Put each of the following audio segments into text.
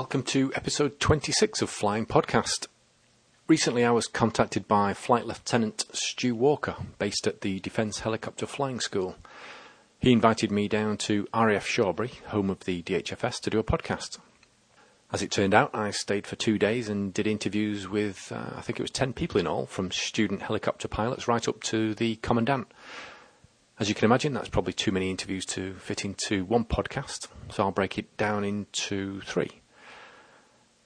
Welcome to episode 26 of Flying Podcast. Recently, I was contacted by Flight Lieutenant Stu Walker, based at the Defence Helicopter Flying School. He invited me down to RAF Shawbury, home of the DHFS, to do a podcast. As it turned out, I stayed for two days and did interviews with, uh, I think it was 10 people in all, from student helicopter pilots right up to the Commandant. As you can imagine, that's probably too many interviews to fit into one podcast, so I'll break it down into three.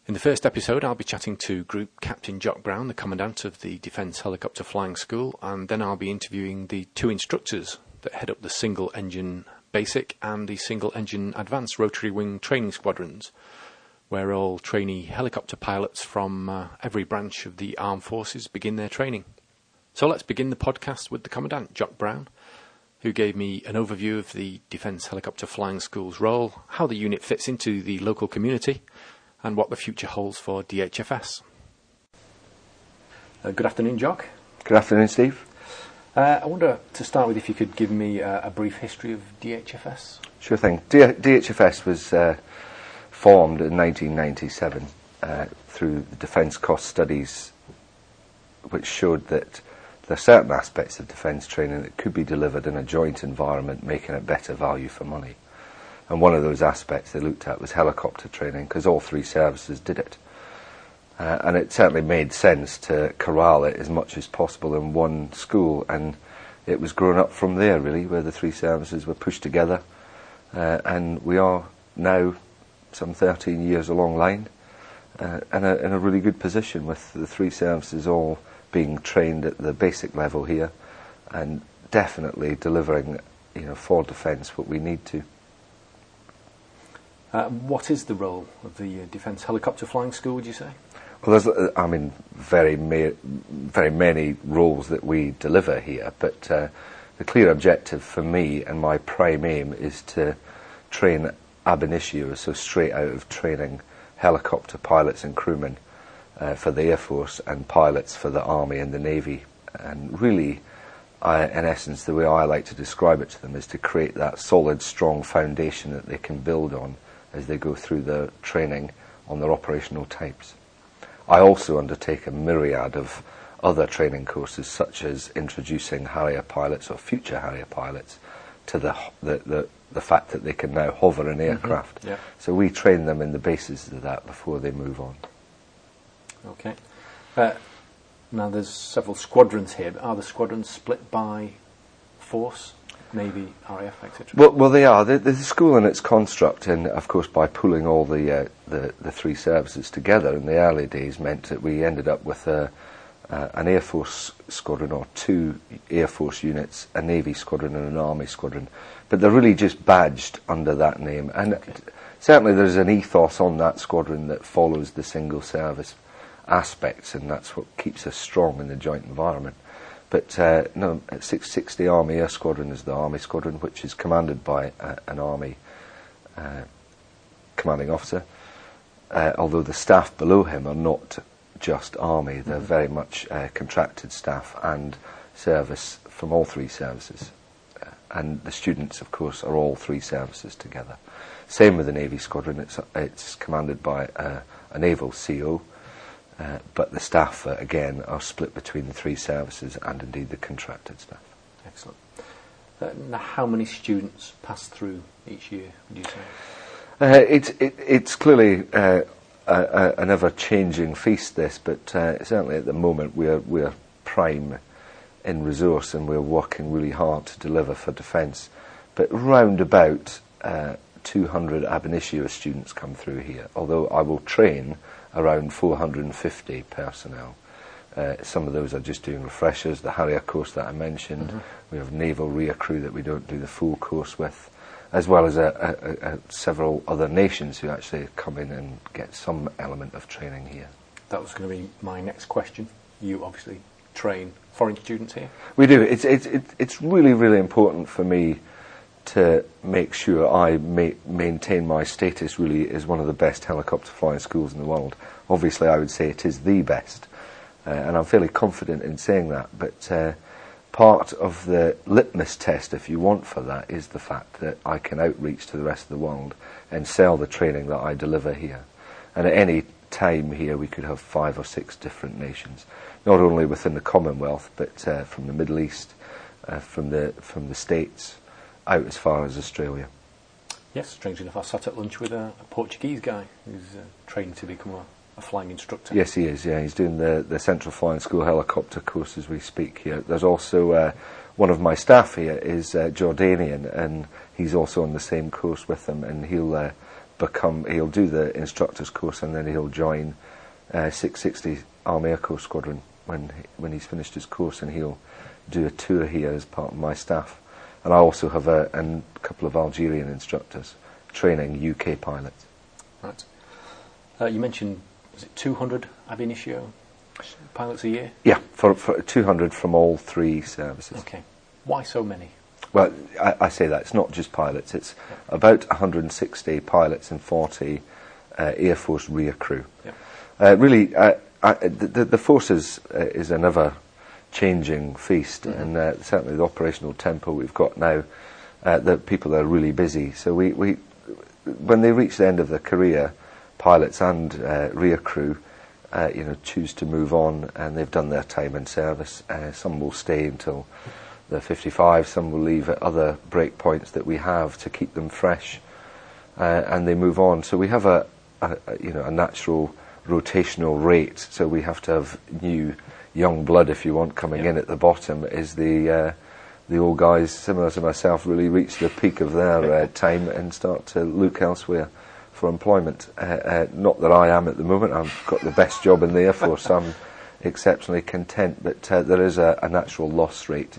In the first episode, I'll be chatting to Group Captain Jock Brown, the Commandant of the Defence Helicopter Flying School, and then I'll be interviewing the two instructors that head up the single engine basic and the single engine advanced rotary wing training squadrons where all trainee helicopter pilots from uh, every branch of the armed forces begin their training. So let's begin the podcast with the Commandant, Jock Brown, who gave me an overview of the Defence Helicopter Flying School's role, how the unit fits into the local community, and what the future holds for DHFS. Uh, good afternoon, Jock. Good afternoon, Steve. Uh, I wonder to start with if you could give me uh, a brief history of DHFS. Sure thing. D- DHFS was uh, formed in 1997 uh, through the defence cost studies, which showed that there are certain aspects of defence training that could be delivered in a joint environment, making it better value for money. And one of those aspects they looked at was helicopter training, because all three services did it. Uh, and it certainly made sense to corral it as much as possible in one school, and it was grown up from there, really, where the three services were pushed together. Uh, and we are now some 13 years along line, uh, and a, in a really good position with the three services all being trained at the basic level here, and definitely delivering, you know, for defence what we need to. Uh, what is the role of the uh, Defence Helicopter Flying School, would you say? Well, there's, uh, I mean, very, ma- very many roles that we deliver here, but uh, the clear objective for me and my prime aim is to train ab initio, so straight out of training, helicopter pilots and crewmen uh, for the Air Force and pilots for the Army and the Navy. And really, I, in essence, the way I like to describe it to them is to create that solid, strong foundation that they can build on as they go through their training on their operational types. I also undertake a myriad of other training courses, such as introducing Harrier pilots or future Harrier pilots to the, the, the, the fact that they can now hover an aircraft. Mm-hmm. Yeah. So we train them in the basis of that before they move on. Okay. Uh, now there's several squadrons here, are the squadrons split by force? Navy, RAF, etc. Well, well, they are. The, the school and its construct, and of course, by pulling all the, uh, the the three services together in the early days, meant that we ended up with a, uh, an Air Force squadron or two Air Force units, a Navy squadron and an Army squadron. But they're really just badged under that name. And Okay. certainly there's an ethos on that squadron that follows the single service aspects, and that's what keeps us strong in the joint environment. But uh, no, 660 Army Air Squadron is the Army squadron, which is commanded by uh, an Army uh, commanding officer. Uh, although the staff below him are not just Army, they're very much uh, contracted staff and service from all three services. Uh, and the students, of course, are all three services together. Same with the Navy squadron, it's, it's commanded by uh, a naval CO. Uh, but the staff, uh, again, are split between the three services and indeed the contracted staff. Excellent. Uh, now, how many students pass through each year, would you say? Uh, it's it, it's clearly uh, a, a, an ever-changing feast, this, but certainly at the moment we're we're prime in resource and we're working really hard to deliver for defence. But round about uh, 200 ab initio students come through here, although I will train around 450 personnel. Uh, some of those are just doing refreshers, the Harrier course that I mentioned. We have naval rear crew that we don't do the full course with, as well as a, a, a, several other nations who actually come in and get some element of training here. That was going to be my next question. You obviously train foreign students here. We do. It's it's it, it's really really important for me to make sure I ma- maintain my status really as one of the best helicopter flying schools in the world. Obviously, I would say it is the best, uh, and I'm fairly confident in saying that. But uh, part of the litmus test, if you want, for that is the fact that I can outreach to the rest of the world and sell the training that I deliver here. And at any time here, we could have five or six different nations, not only within the Commonwealth, but uh, from the Middle East, uh, from the from the States, out as far as Australia. Yes, strangely enough, I sat at lunch with a, a Portuguese guy who's uh, training to become a, a flying instructor. Yes, he is. Yeah, he's doing the, the Central Flying School helicopter course as we speak here. There's also uh, one of my staff here is uh, Jordanian, and he's also on the same course with them, and he'll uh, become he'll do the instructor's course, and then he'll join uh, 660 Army Air Corps Squadron when he, when he's finished his course, and he'll do a tour here as part of my staff. And I also have a, a couple of Algerian instructors training UK pilots. Right. Uh, you mentioned, was it 200 ab initio pilots a year? Yeah, for, for 200 from all three services. Okay. Why so many? Well, I, I say that it's not just pilots. It's about 160 pilots and 40 uh, Air Force rear crew. Yep. Uh, really, uh, I, the, the forces uh, is another changing feast, and uh, certainly the operational tempo we've got now, uh, the people are really busy. So we, we, when they reach the end of their career, pilots and uh, rear crew, uh, you know, choose to move on, and they've done their time in service. Uh, some will stay until they're 55. Some will leave at other break points that we have to keep them fresh, uh, and they move on. So we have a, a you know a natural rotational rate. So we have to have new young blood, if you want, coming Yeah. in at the bottom. Is the uh, the old guys, similar to myself, really reach the peak of their uh, time and start to look elsewhere for employment. Uh, uh, not that I am at the moment. I've got the best job in the Air Force. I'm exceptionally content, but uh, there is a, a natural loss rate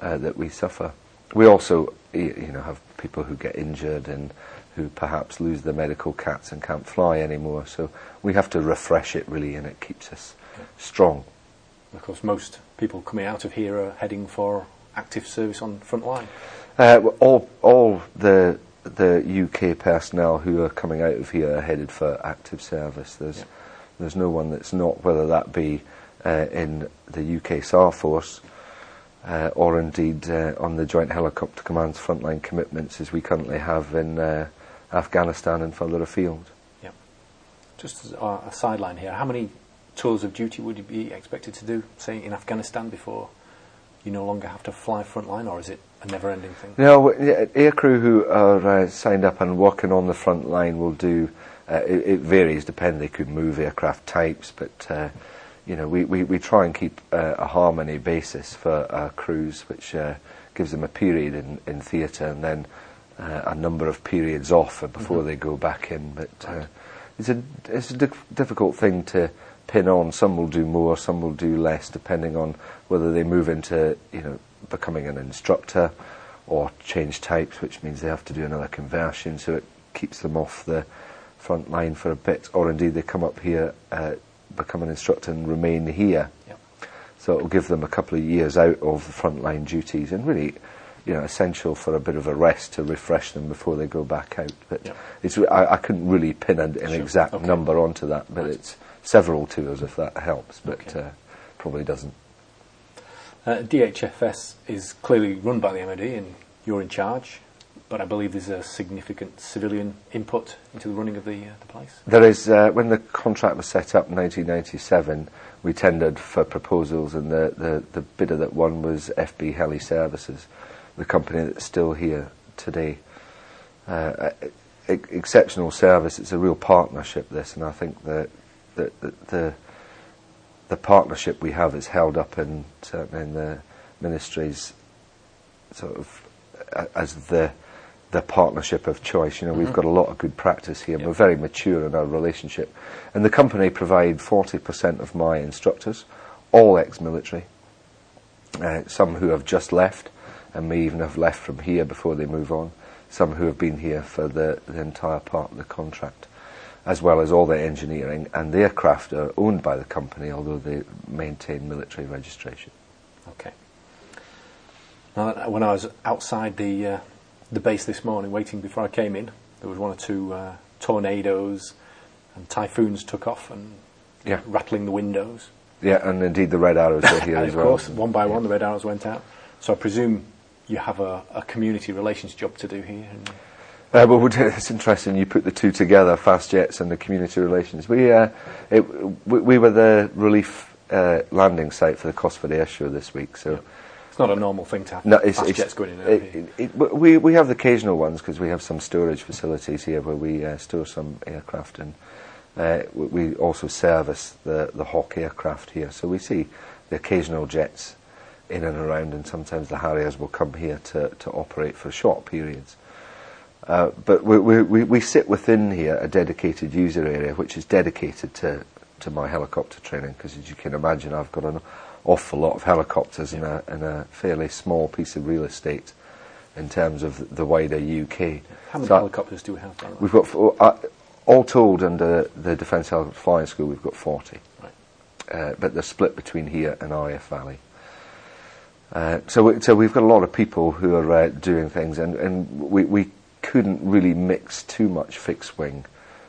uh, that we suffer. We also, you know, have people who get injured and who perhaps lose their medical cats and can't fly anymore. So we have to refresh it really, and it keeps us strong. Of course, most people coming out of here are heading for active service on front line. Uh, all all the the UK personnel who are coming out of here are headed for active service. There's Yeah. there's no one that's not, whether that be uh, in the UK SAR force uh, or indeed uh, on the Joint Helicopter Command's frontline commitments as we currently have in uh, Afghanistan and further afield. Yeah. Just as a, a sideline here, how many tours of duty would you be expected to do, say, in Afghanistan before you no longer have to fly front line, or is it a never-ending thing? No, aircrew who are uh, signed up and working on the front line will do. Uh, it, it varies, depending. They could move aircraft types, but uh, you know, we, we, we try and keep uh, a harmony basis for our crews, which uh, gives them a period in, in theatre and then uh, a number of periods off before they go back in. But uh, it's a it's a dif- difficult thing to pin on. Some will do more, some will do less, depending on whether they move into you know becoming an instructor or change types, which means they have to do another conversion, so it keeps them off the front line for a bit, or indeed they come up here, uh, become an instructor and remain here. Yep. So it will give them a couple of years out of the front line duties and really, you know, essential for a bit of a rest to refresh them before they go back out. But Yep. it's, I, I couldn't really pin an, an Sure. exact Okay. number onto that, but it's several tours if that helps, but Okay. uh, probably doesn't. Uh, DHFS is clearly run by the MOD, and you're in charge. But I believe there's a significant civilian input into the running of the, uh, the place. There is, uh, when the contract was set up in 1997, we tendered for proposals, and the, the, the bidder that won was FB Heli Services, the company that's still here today. Uh, e- exceptional service. It's a real partnership. This, and I think that the, the, the partnership we have is held up in certainly in the ministries sort of as the the partnership of choice. You know, we've got a lot of good practice here. Yeah. We're very mature in our relationship, and the company provide forty percent of my instructors, all ex-military. Uh, some who have just left, and may even have left from here before they move on. Some who have been here for the, the entire part of the contract, as well as all their engineering and the aircraft are owned by the company, although they maintain military registration. Okay. Now, when I was outside the uh, the base this morning, waiting before I came in, there was one or two uh, tornadoes and typhoons took off and Yeah. rattling the windows. Yeah, and indeed the red arrows are here as of well. course, one by one, the red arrows went out. So I presume you have a, a community relations job to do here. And Uh, well, it's interesting you put the two together, fast jets and the community relations. We, uh, it, we, we, were the relief uh, landing site for the Cosford Air Show this week, so. It's not a normal thing to have no, it's, fast it's, jets going in. It, it, we, we have the occasional ones because we have some storage facilities here where we uh, store some aircraft and uh, we also service the, the Hawk aircraft here. So we see the occasional jets in and around and sometimes the Harriers will come here to, to operate for short periods. Uh, but we, we, we sit within here a dedicated user area which is dedicated to, to my helicopter training because as you can imagine I've got an awful lot of helicopters in, a, in a fairly small piece of real estate in terms of the wider UK. How many so helicopters do we have? We've got, uh, all told under the Defence Helicopter Flying School, we've got 40. Right. Uh, but they're split between here and RAF Valley. Uh, so, we, so we've got a lot of people who are uh, doing things, and, and we, we couldn't really mix too much fixed wing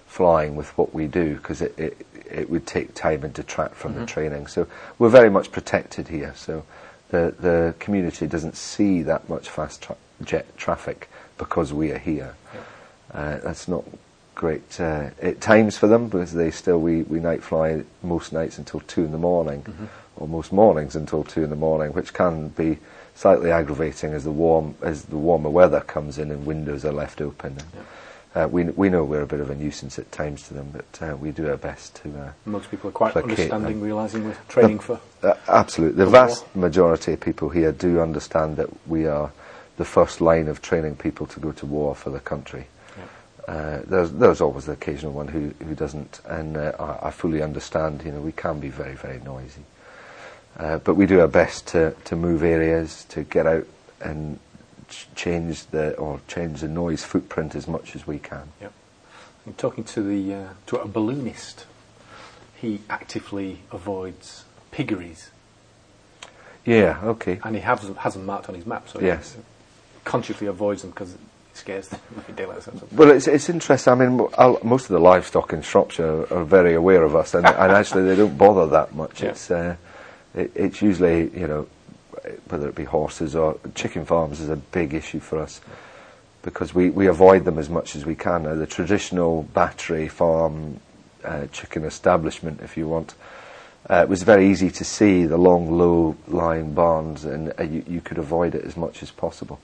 flying with what we do because it, it, it would take time and detract from mm-hmm. the training. So we're very much protected here. So the the community doesn't see that much fast tra- jet traffic because we are here. Yeah. Uh, that's not great uh, times for them because they still we, we night fly most nights until two in the morning, mm-hmm. or most mornings until two in the morning, which can be slightly aggravating as the warm as the warmer weather comes in and windows are left open. Yeah. Uh, we we know we're a bit of a nuisance at times to them, but uh, we do our best to. Uh, Most people are quite understanding, realising we're training for. Uh, absolutely, the vast war. majority of people here do understand that we are the first line of training people to go to war for the country. Uh, there's there's always the occasional one who who doesn't, and uh, I, I, fully understand. You know, we can be very very noisy, but we do our best to to move areas to get out and change the or change the noise footprint as much as we can. Yep. I'm talking to the uh, to a balloonist. He actively avoids piggeries. Yeah. Okay. And he has has them marked on his map, so yes, consciously avoids them because it scares them. well, it's it's interesting. I mean, most of the livestock in Shropshire are very aware of us, and, and actually they don't bother that much. Yeah. It's uh, it, it's usually you know whether it be horses or chicken farms, is a big issue for us because we, we avoid them as much as we can. Now, the traditional battery farm uh, chicken establishment, if you want, uh, it was very easy to see the long, low-lying barns, and uh, you, you, could avoid it as much as possible.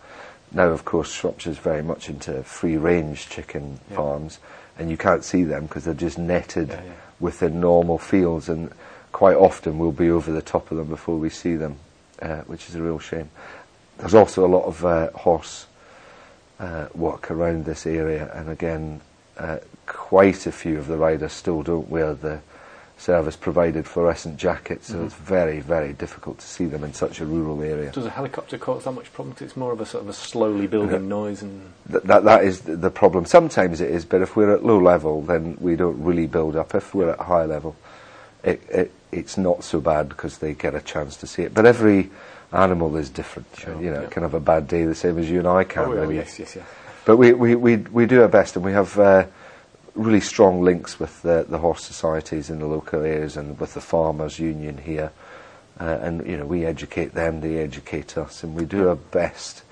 Now, of course, Shropshire's very much into free-range chicken yeah. farms, and you can't see them because they're just netted yeah, yeah. within normal fields, and quite often we'll be over the top of them before we see them uh, which is a real shame. There's also a lot of uh, horse uh, work around this area, and again, uh, quite a few of the riders still don't wear the service provided fluorescent jackets, so mm-hmm. it's very, very difficult to see them in such a rural area. Does a helicopter cause that much problem? It's more of a sort of a slowly building noise, and Th- that that is the problem. Sometimes it is, but if we're at low level, then we don't really build up. If we're at high level, it, it it's not so bad because they get a chance to see it. But every animal is different. Sure, you know, yeah. can have a bad day the same as you and I can. Oh, yes, yes, yes. But we, we, we, we do our best, and we have uh, really strong links with the, the horse societies in the local areas and with the farmers' union here. Uh, and you know, we educate them, they educate us, and we do our best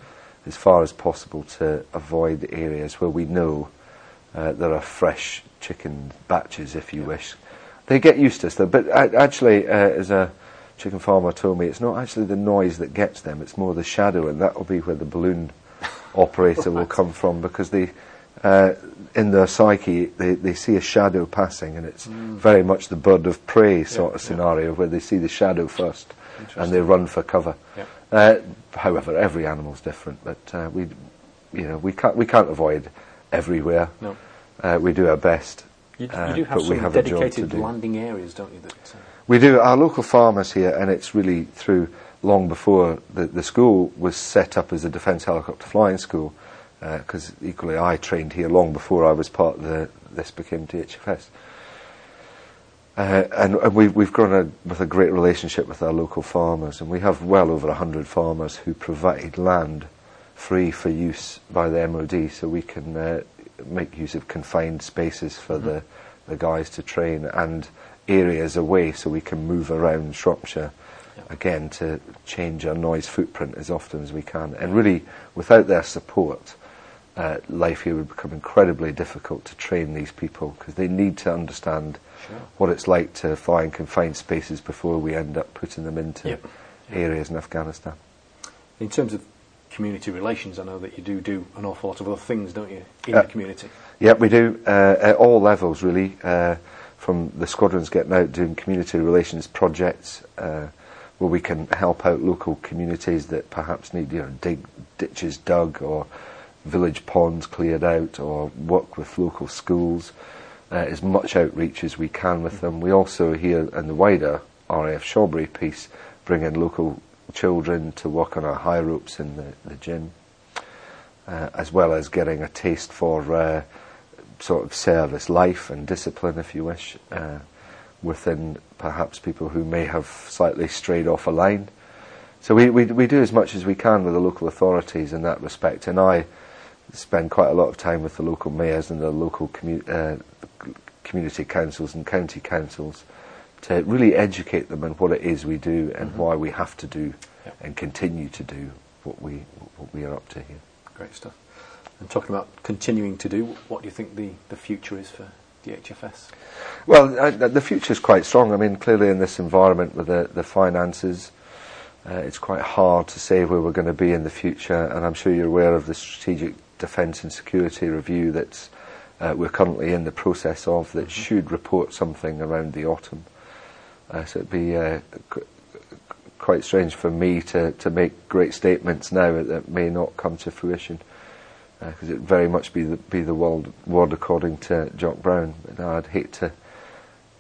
as far as possible to avoid the areas where we know uh, there are fresh chicken batches, if you yeah. wish, they get used to us, though. But actually, uh, as a chicken farmer told me, it's not actually the noise that gets them; it's more the shadow, and that will be where the balloon operator will come from because they, uh, in their psyche, they, they see a shadow passing, and it's mm. very much the bird of prey sort yeah, of scenario yeah. where they see the shadow first and they run for cover. Yeah. Uh, however, every animal's different, but uh, we, you know, we can't we can't avoid everywhere. No. Uh, we do our best. You, you uh, do have some have dedicated landing areas, don't you? That, uh, we do. Our local farmers here, and it's really through long before the, the school was set up as a defence helicopter flying school, because uh, equally I trained here long before I was part of the, this became DHFS. Uh, and, and we, we've grown a, with a great relationship with our local farmers, and we have well over 100 farmers who provide land free for use by the MOD, so we can uh, make use of confined spaces for mm-hmm. the, the guys to train and areas away so we can move around Shropshire again to change our noise footprint as often as we can. And really, without their support, uh, life here would become incredibly difficult to train these people because they need to understand Sure. what it's like to fly in confined spaces before we end up putting them into Yep. areas in Afghanistan. In terms of community relations, I know that you do do an awful lot of other things, don't you, in Uh, the community? Yeah, we do uh, at all levels really. Uh, from the squadrons getting out doing community relations projects, uh, where we can help out local communities that perhaps need you know dig ditches dug or village ponds cleared out, or work with local schools. Uh, as much outreach as we can with them. We also here in the wider RAF Shawbury piece bring in local children to work on our high ropes in the, the gym uh, as well as getting a taste for uh, sort of service life and discipline, if you wish, uh, within perhaps people who may have slightly strayed off a line. So we, we, we do as much as we can with the local authorities in that respect, and I spend quite a lot of time with the local mayors and the local commu- uh, community councils and county councils to really educate them on what it is we do and why we have to do Yep. and continue to do what we what we are up to here. Great stuff. And talking about continuing to do, what do you think the, the future is for DHFS? Well, uh, the future is quite strong. I mean, clearly in this environment with the, the finances, uh, it's quite hard to say where we're going to be in the future. And I'm sure you're aware of the Strategic Defence and Security Review that uh, we're currently in the process of that should report something around the autumn. Uh, so it'd be uh, qu- quite strange for me to, to make great statements now that may not come to fruition because it'd very much be the, be the world, world according to Jock Brown. But I'd hate to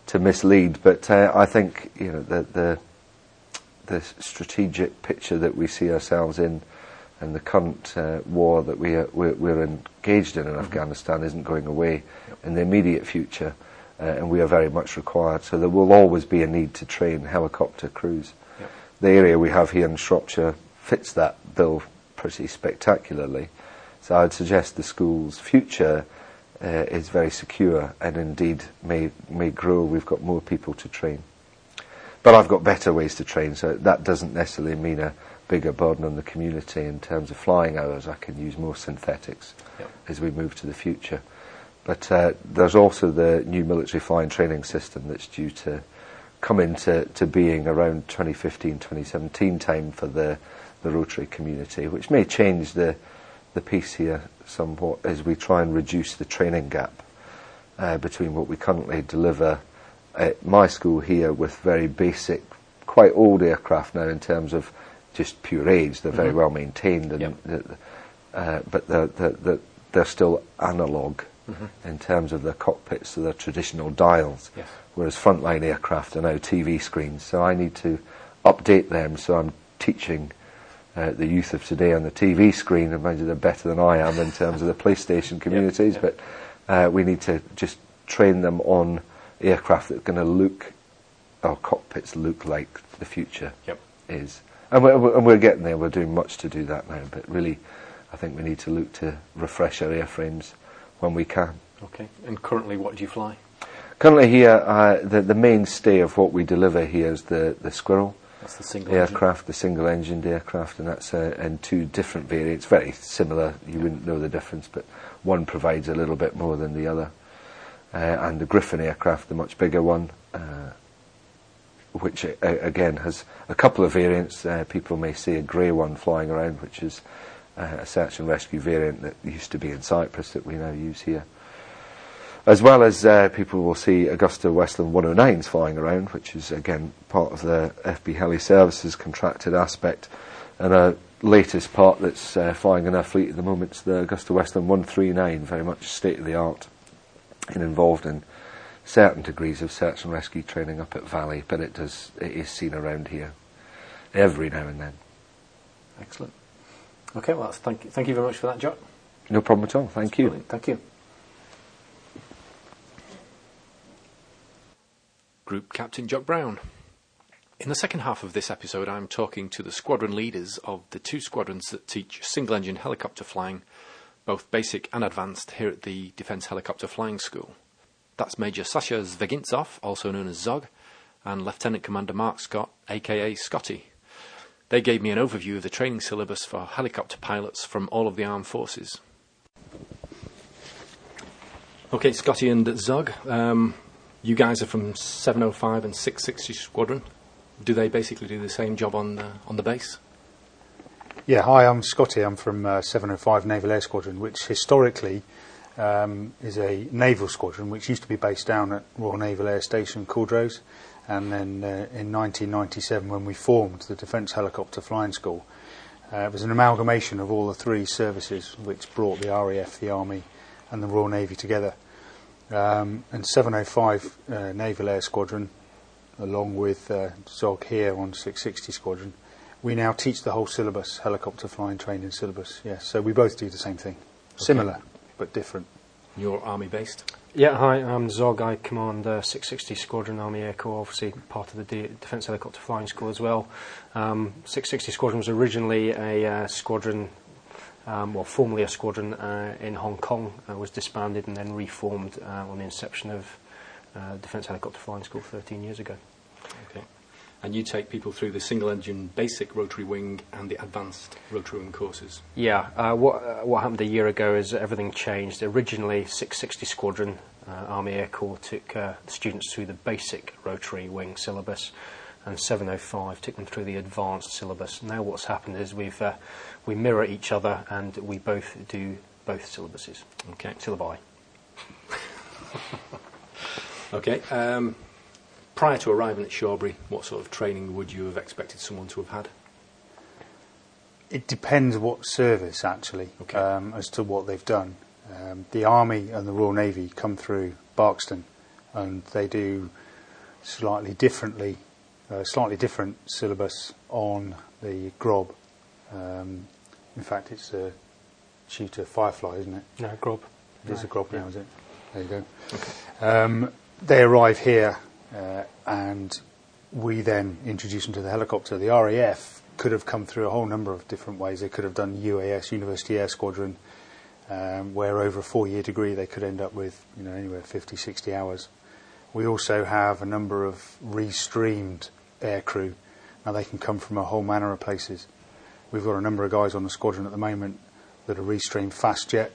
to mislead, but uh, I think you know the, the the strategic picture that we see ourselves in, and the current uh, war that we are, we're, we're engaged in in Afghanistan isn't going away. In the immediate future, uh, and we are very much required. So there will always be a need to train helicopter crews. Yep. The area we have here in Shropshire fits that bill pretty spectacularly. So I'd suggest the school's future uh, is very secure and indeed may, may grow. We've got more people to train. But I've got better ways to train, so that doesn't necessarily mean a bigger burden on the community in terms of flying hours. I can use more synthetics Yep. as we move to the future. But uh, there's also the new military flying training system that's due to come into to being around 2015, 2017 time for the, the Rotary community, which may change the, the piece here somewhat as we try and reduce the training gap uh, between what we currently deliver at my school here with very basic, quite old aircraft now in terms of just pure age. They're very Mhm. well maintained, and Yep. uh, but they're, they're, they're, they're still analog in terms of the cockpits, so they're traditional dials. Yes. Whereas frontline aircraft are now TV screens, so I need to update them. So I'm teaching uh, the youth of today on the TV screen. Imagine they're better than I am in terms of the PlayStation communities, yeah. but uh, we need to just train them on aircraft that are going to look, our cockpits look like the future Yep. is. And we're- and we're getting there. We're doing much to do that now, but really, I think we need to look to refresh our airframes when we can. Okay. And currently, what do you fly? Currently here, uh, the, the mainstay of what we deliver here is the, the Squirrel That's the single engine. aircraft, the single-engined aircraft, and that's uh, in two different variants. Very similar, you wouldn't know the difference, but one provides a little bit more than the other. Uh, and the Griffin aircraft, the much bigger one, uh, which uh, again has a couple of variants. Uh, people may see a grey one flying around, which is a search and rescue variant that used to be in Cyprus that we now use here. As well as uh, people will see AgustaWestland 109s flying around, which is again part of the FB Heli Services contracted aspect. And a latest part that's uh, flying in our fleet at the moment is the AgustaWestland 139, very much state of the art and involved in certain degrees of search and rescue training up at Valley, but it does it is seen around here every now and then. Excellent. Okay. Well, that's, thank you. Thank you very much for that, Jock. No problem at all. Thank you. Brilliant. Thank you. Group Captain Jock Brown. In the second half of this episode, I'm talking to the squadron leaders of the two squadrons that teach single engine helicopter flying, both basic and advanced, here at the Defence Helicopter Flying School. That's Major Sasha Zvegintsov, also known as Zog, and Lieutenant Commander Mark Scott, aka Scotty. They gave me an overview of the training syllabus for helicopter pilots from all of the armed forces. Okay, Scotty and Zog, um, you guys are from 705 and 660 Squadron. Do they basically do the same job on the, on the base? Yeah, hi, I'm Scotty. I'm from uh, 705 Naval Air Squadron, which historically um, is a naval squadron which used to be based down at Royal Naval Air Station Culdrose. And then uh, in 1997, when we formed the Defence Helicopter Flying School, uh, it was an amalgamation of all the three services which brought the RAF, the Army, and the Royal Navy together. Um, and 705 uh, Naval Air Squadron, along with uh, ZOG here on 660 Squadron, we now teach the whole syllabus, helicopter flying training syllabus. Yes, so we both do the same thing, similar but different. You're army based. Yeah, hi, I'm Zog. I command uh, 660 Squadron Army Air Corps, obviously part of the Defence Helicopter Flying School as well. Um, 660 Squadron was originally a uh, squadron, um, well, formerly a squadron uh, in Hong Kong, uh, was disbanded and then reformed uh, on the inception of uh, Defence Helicopter Flying School 13 years ago. Okay. And you take people through the single engine basic rotary wing and the advanced rotary wing courses. Yeah, uh, what uh, what happened a year ago is everything changed. Originally, 660 Squadron uh, Army Air Corps took uh, students through the basic rotary wing syllabus, and 705 took them through the advanced syllabus. Now, what's happened is we've uh, we mirror each other, and we both do both syllabuses. Okay. Syllabi. Okay. Um, prior to arriving at Shawbury, what sort of training would you have expected someone to have had? It depends what service, actually, Okay. um, as to what they've done. Um, the Army and the Royal Navy come through Barkston, and they do slightly differently, uh, slightly different syllabus on the Grob. Um, in fact, it's a shooter Firefly, isn't it? No, Grob. It is a Grob now, is it? There you go. Okay. Um, they arrive here, uh, and we then introduce them to the helicopter. The RAF could have come through a whole number of different ways. They could have done UAS, University Air Squadron, um, where over a four-year degree they could end up with you know anywhere 50, 60 hours. We also have a number of restreamed air crew. Now they can come from a whole manner of places. We've got a number of guys on the squadron at the moment that are restreamed fast jet.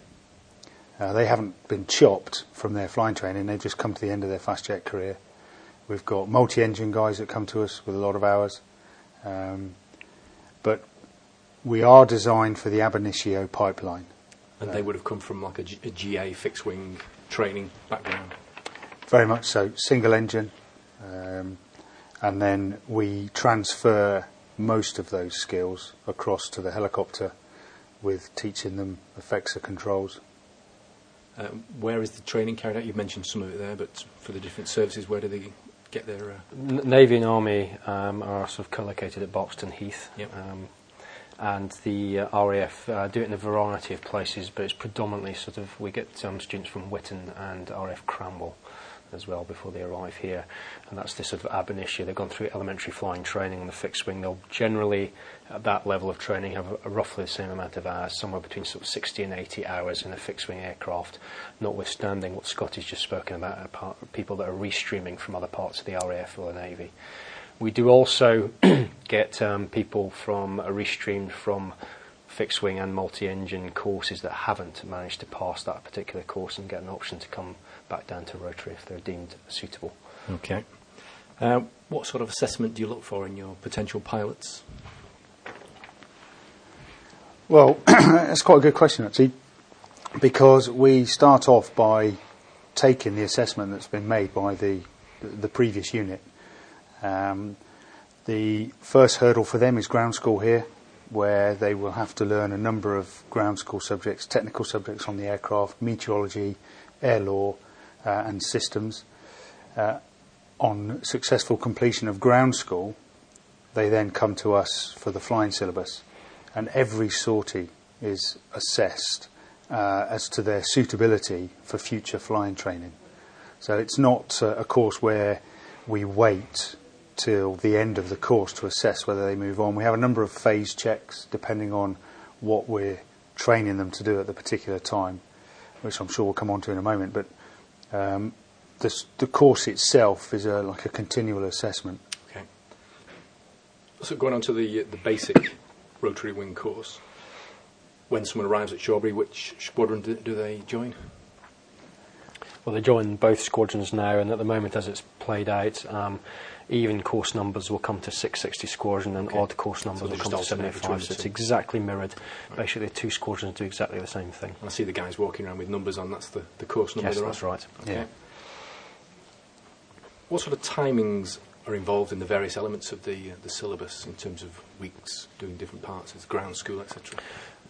Uh, they haven't been chopped from their flying training, they've just come to the end of their fast jet career. We've got multi engine guys that come to us with a lot of hours. Um, but we are designed for the ab initio pipeline. And they would have come from like a, G- a GA fixed wing training background. Very much so, single engine. Um, and then we transfer most of those skills across to the helicopter with teaching them effects of controls. Um, where is the training carried out? You've mentioned some of it there, but for the different services, where do they get their? Uh, Navy and Army um, are sort of co-located at Barkston Heath, Yep. um, and the uh, RAF uh, do it in a variety of places, but it's predominantly sort of we get um, students from Witten and RAF Cranwell as well before they arrive here, and that's this sort of ab initio. They've gone through elementary flying training on the fixed wing. They'll generally, at that level of training, have a, a roughly the same amount of hours, somewhere between sort of 60 and 80 hours in a fixed wing aircraft, notwithstanding what Scott has just spoken about, apart, people that are restreaming from other parts of the RAF or the Navy. We do also get um, people from uh, restreamed from fixed wing and multi engine courses that haven't managed to pass that particular course and get an option to come back down to rotary if they're deemed suitable. okay. Uh, what sort of assessment do you look for in your potential pilots? Well, that's quite a good question, actually, because we start off by taking the assessment that's been made by the, the previous unit. Um, the first hurdle for them is ground school here, where they will have to learn a number of ground school subjects, technical subjects on the aircraft, meteorology, air law, and systems. Uh, on successful completion of ground school, they then come to us for the flying syllabus, and every sortie is assessed uh, as to their suitability for future flying training. So it's not uh, a course where we wait till the end of the course to assess whether they move on. We have a number of phase checks depending on what we're training them to do at the particular time, which I'm sure we'll come on to in a moment. But um, the, the course itself is a, like a continual assessment. Okay. So going on to the the basic rotary wing course. When someone arrives at Shawbury, which squadron do, do they join? Well, they join both squadrons now, and at the moment, as it's played out, um, even course numbers will come to 660 squadron, and Okay. odd course numbers they will come to alternate between 785. the So it's exactly mirrored. Basically, the two squadrons do exactly the same thing. And I see the guys walking around with numbers on. That's the, the course number Yes, that's on. right. Okay. Yeah. What sort of timings are involved in the various elements of the uh, the syllabus in terms of weeks doing different parts? It's ground school, etc.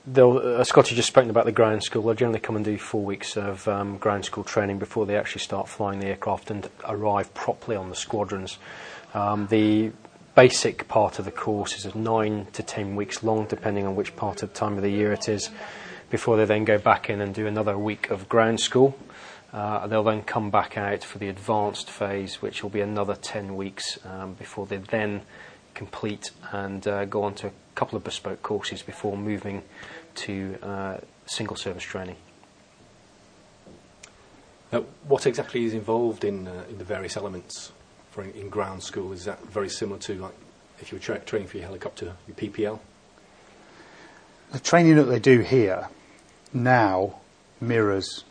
They'll, uh, Scotty just spoken about the ground school. They'll generally come and do four weeks of um, ground school training before they actually start flying the aircraft and arrive properly on the squadrons. Um, the basic part of the course is nine to ten weeks long, depending on which part of time of the year it is, before they then go back in and do another week of ground school. Uh, they'll then come back out for the advanced phase, which will be another 10 weeks um, before they then complete and uh, go on to couple of bespoke courses before moving to uh, single service training. Now, what exactly is involved in uh, in the various elements for in, in ground school? Is that very similar to like if you were tra- training for your helicopter, your PPL? The training that they do here now mirrors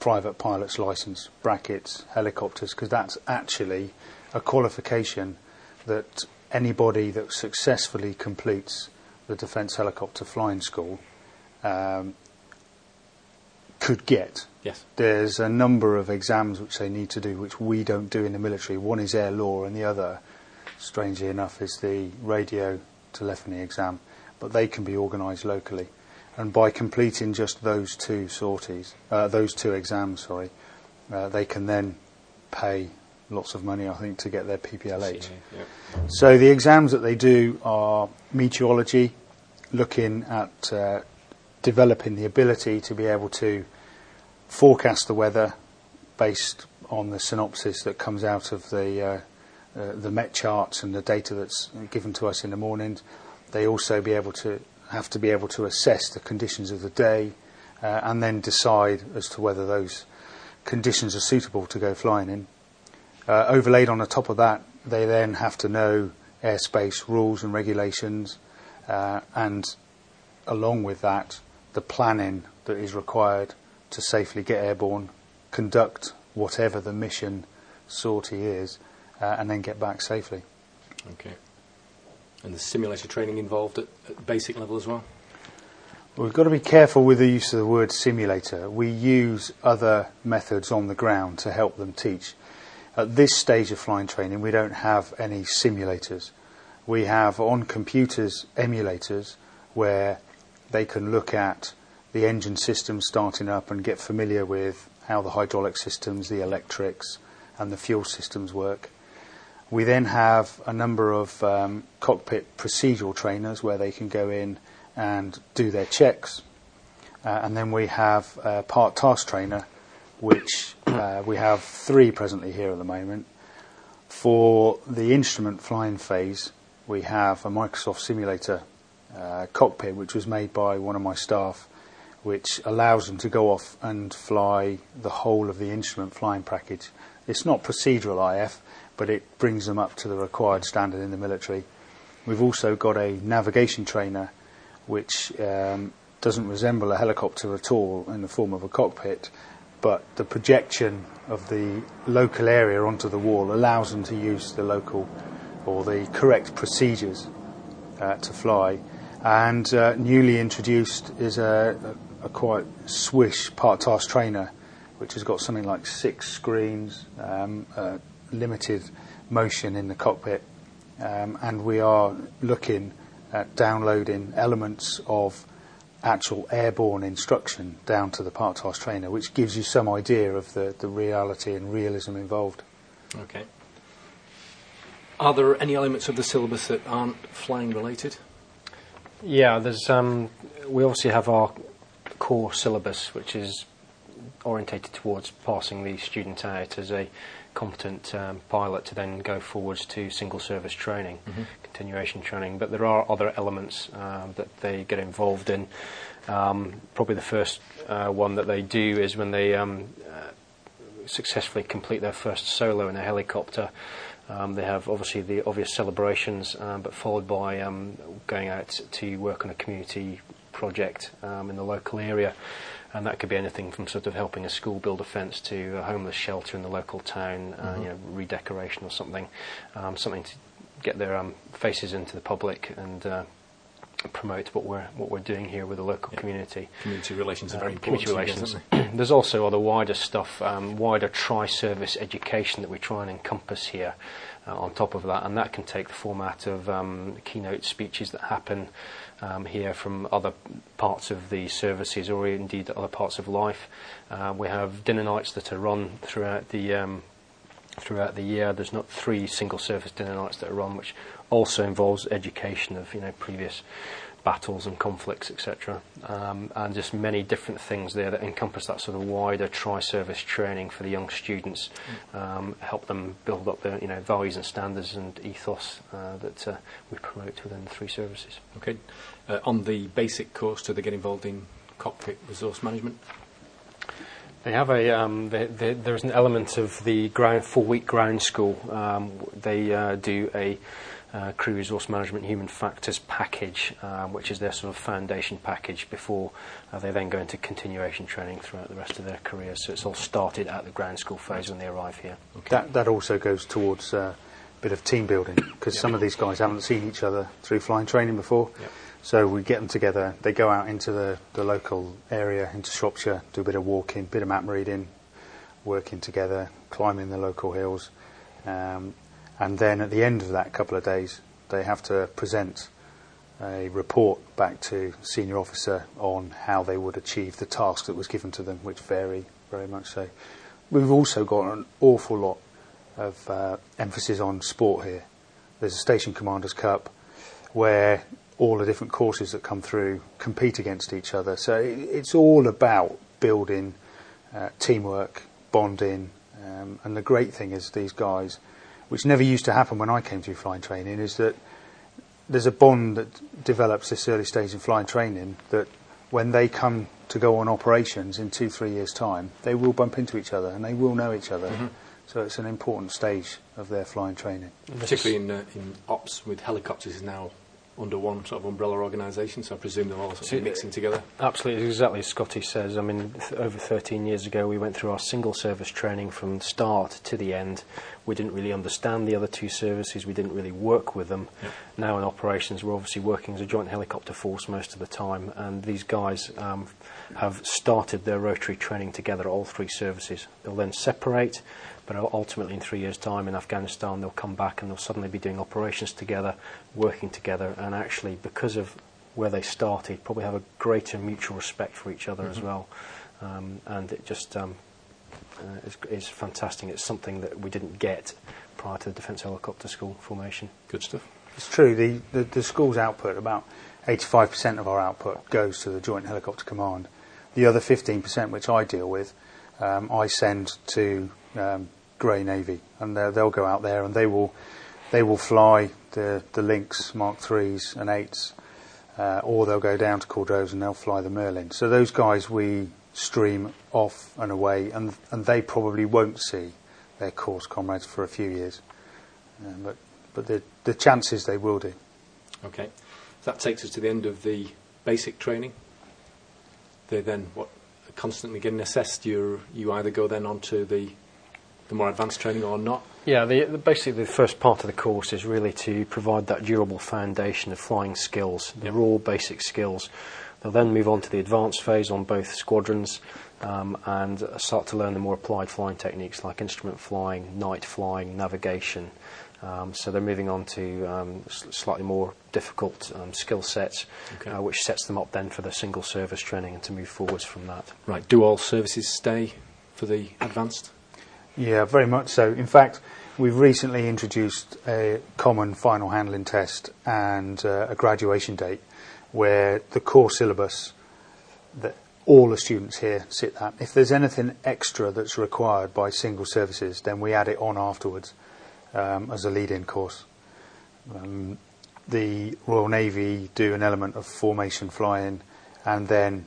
private pilot's license, brackets, helicopters, because that's actually a qualification that anybody that successfully completes the Defence Helicopter Flying School um, could get. Yes. There's a number of exams which they need to do, which we don't do in the military. One is air law, and the other, strangely enough, is the radio telephony exam. But they can be organised locally, and by completing just those two sorties, uh, those two exams, sorry, uh, they can then pay lots of money, I think, to get their PPLH. So the exams that they do are meteorology, looking at uh, developing the ability to be able to forecast the weather based on the synopsis that comes out of the uh, uh, the Met charts and the data that's given to us in the mornings. They also be able to have to be able to assess the conditions of the day uh, and then decide as to whether those conditions are suitable to go flying in. Uh, overlaid on the top of that, they then have to know airspace rules and regulations, uh, and along with that, the planning that is required to safely get airborne, conduct whatever the mission sortie is, uh, and then get back safely. Okay. And the simulator training involved at, at basic level as well. We've got to be careful with the use of the word simulator. We use other methods on the ground to help them teach. At this stage of flying training, we don't have any simulators. We have on computers emulators where they can look at the engine system starting up and get familiar with how the hydraulic systems, the electrics, and the fuel systems work. We then have a number of um, cockpit procedural trainers where they can go in and do their checks. Uh, and then we have a part task trainer, which uh, we have three presently here at the moment. For the instrument flying phase, we have a Microsoft Simulator uh, cockpit, which was made by one of my staff, which allows them to go off and fly the whole of the instrument flying package. It's not procedural IF, but it brings them up to the required standard in the military. We've also got a navigation trainer, which um, doesn't resemble a helicopter at all in the form of a cockpit, but the projection of the local area onto the wall allows them to use the local or the correct procedures uh, to fly. And uh, newly introduced is a, a, quite swish part task trainer, which has got something like six screens, um, uh, limited motion in the cockpit, um, and we are looking at downloading elements of actual airborne instruction down to the part task trainer, which gives you some idea of the, the reality and realism involved. Okay. Are there any elements of the syllabus that aren't flying related? Yeah, there's. Um, we obviously have our core syllabus, which is orientated towards passing the student out as a competent um, pilot to then go forwards to single service training, continuation training. But there are other elements um, that they get involved in. Um, probably the first uh, one that they do is when they um, uh, successfully complete their first solo in a helicopter. Um, they have obviously the obvious celebrations, um, but followed by um, going out to work on a community project um, in the local area. And that could be anything from sort of helping a school build a fence to a homeless shelter in the local town, uh, you know, redecoration or something, um, something to get their um, faces into the public and uh, promote what we're what we're doing here with the local community. Community relations are very Um, important. community to you guys, relations. There's also other wider stuff, um, wider tri-service education that we try and encompass here. Uh, on top of that, and that can take the format of um, keynote speeches that happen um, here from other parts of the services, or indeed other parts of life. Uh, we have dinner nights that are run throughout the um, throughout the year. There's not three single service dinner nights that are run, which also involves education of you know previous battles and conflicts, etc. Um, and just many different things there that encompass that sort of wider tri-service training for the young students, um, help them build up their you know values and standards and ethos uh, that uh, we promote within the three services. Okay. Uh, on the basic course, do they get involved in cockpit resource management? They have a. Um, they, they, there's an element of the ground, four-week ground school. Um, they uh, do a uh, crew resource management human factors package, um, which is their sort of foundation package before uh, they then go into continuation training throughout the rest of their career. So it's all started at the ground school phase when they arrive here. That, that also goes towards uh, a bit of team building because some of these guys haven't seen each other through flying training before. Yep. So we get them together. They go out into the, the local area, into Shropshire, do a bit of walking, bit of map reading, working together, climbing the local hills. Um, and then at the end of that couple of days, they have to present a report back to senior officer on how they would achieve the task that was given to them, which vary very much so. We've also got an awful lot of uh, emphasis on sport here. There's a Station Commanders Cup where all the different courses that come through compete against each other. So it's all about building uh, teamwork, bonding, um, and the great thing is these guys, which never used to happen when I came through flying training, is that there's a bond that develops this early stage in flying training that when they come to go on operations in two, three years' time, they will bump into each other and they will know each other. So it's an important stage of their flying training. Particularly in, uh, in ops with helicopters is now under one sort of umbrella organisation, so I presume they're all sort of mixing together. Absolutely, exactly as Scotty says. I mean, th- over 13 years ago, we went through our single service training from start to the end. We didn't really understand the other two services. We didn't really work with them. Yep. Now in operations, we're obviously working as a joint helicopter force most of the time, and these guys um, have started their rotary training together at all three services. They'll then separate, but ultimately in three years' time in Afghanistan, they'll come back and they'll suddenly be doing operations together, working together, and actually, because of where they started, probably have a greater mutual respect for each other as well. Um, and it just um, uh, is, is fantastic. It's something that we didn't get prior to the Defence Helicopter School formation. Good stuff. It's true. The, the, the school's output, about 85% of our output goes to the Joint Helicopter Command. The other 15%, which I deal with, um, I send to um, Grey Navy, and they'll- go out there and they will they will fly the the Lynx Mark threes and eights, uh, or they'll go down to Culdrose and they'll fly the Merlin. So those guys we stream off and away, and and they probably won't see their course comrades for a few years, um, but but the the chances they will do. Okay. so That takes us to the end of the basic training. They then what constantly getting assessed. You you either go then on to the the more advanced training or not. Yeah, the, the, basically the first part of the course is really to provide that durable foundation of flying skills, the Yep. raw basic skills. They'll then move on to the advanced phase on both squadrons um, and start to learn the more applied flying techniques like instrument flying, night flying, navigation. Um, so they're moving on to um, slightly more difficult um, skill sets, Okay. uh, which sets them up then for the single service training and to move forwards from that. Right. Do all services stay for the advanced? Yeah, very much so. In fact, we've recently introduced a common final handling test and uh, a graduation date where the core syllabus that all the students here sit that. If there's anything extra that's required by single services, then we add it on afterwards um, as a lead-in course. Um, the Royal Navy do an element of formation flying, and then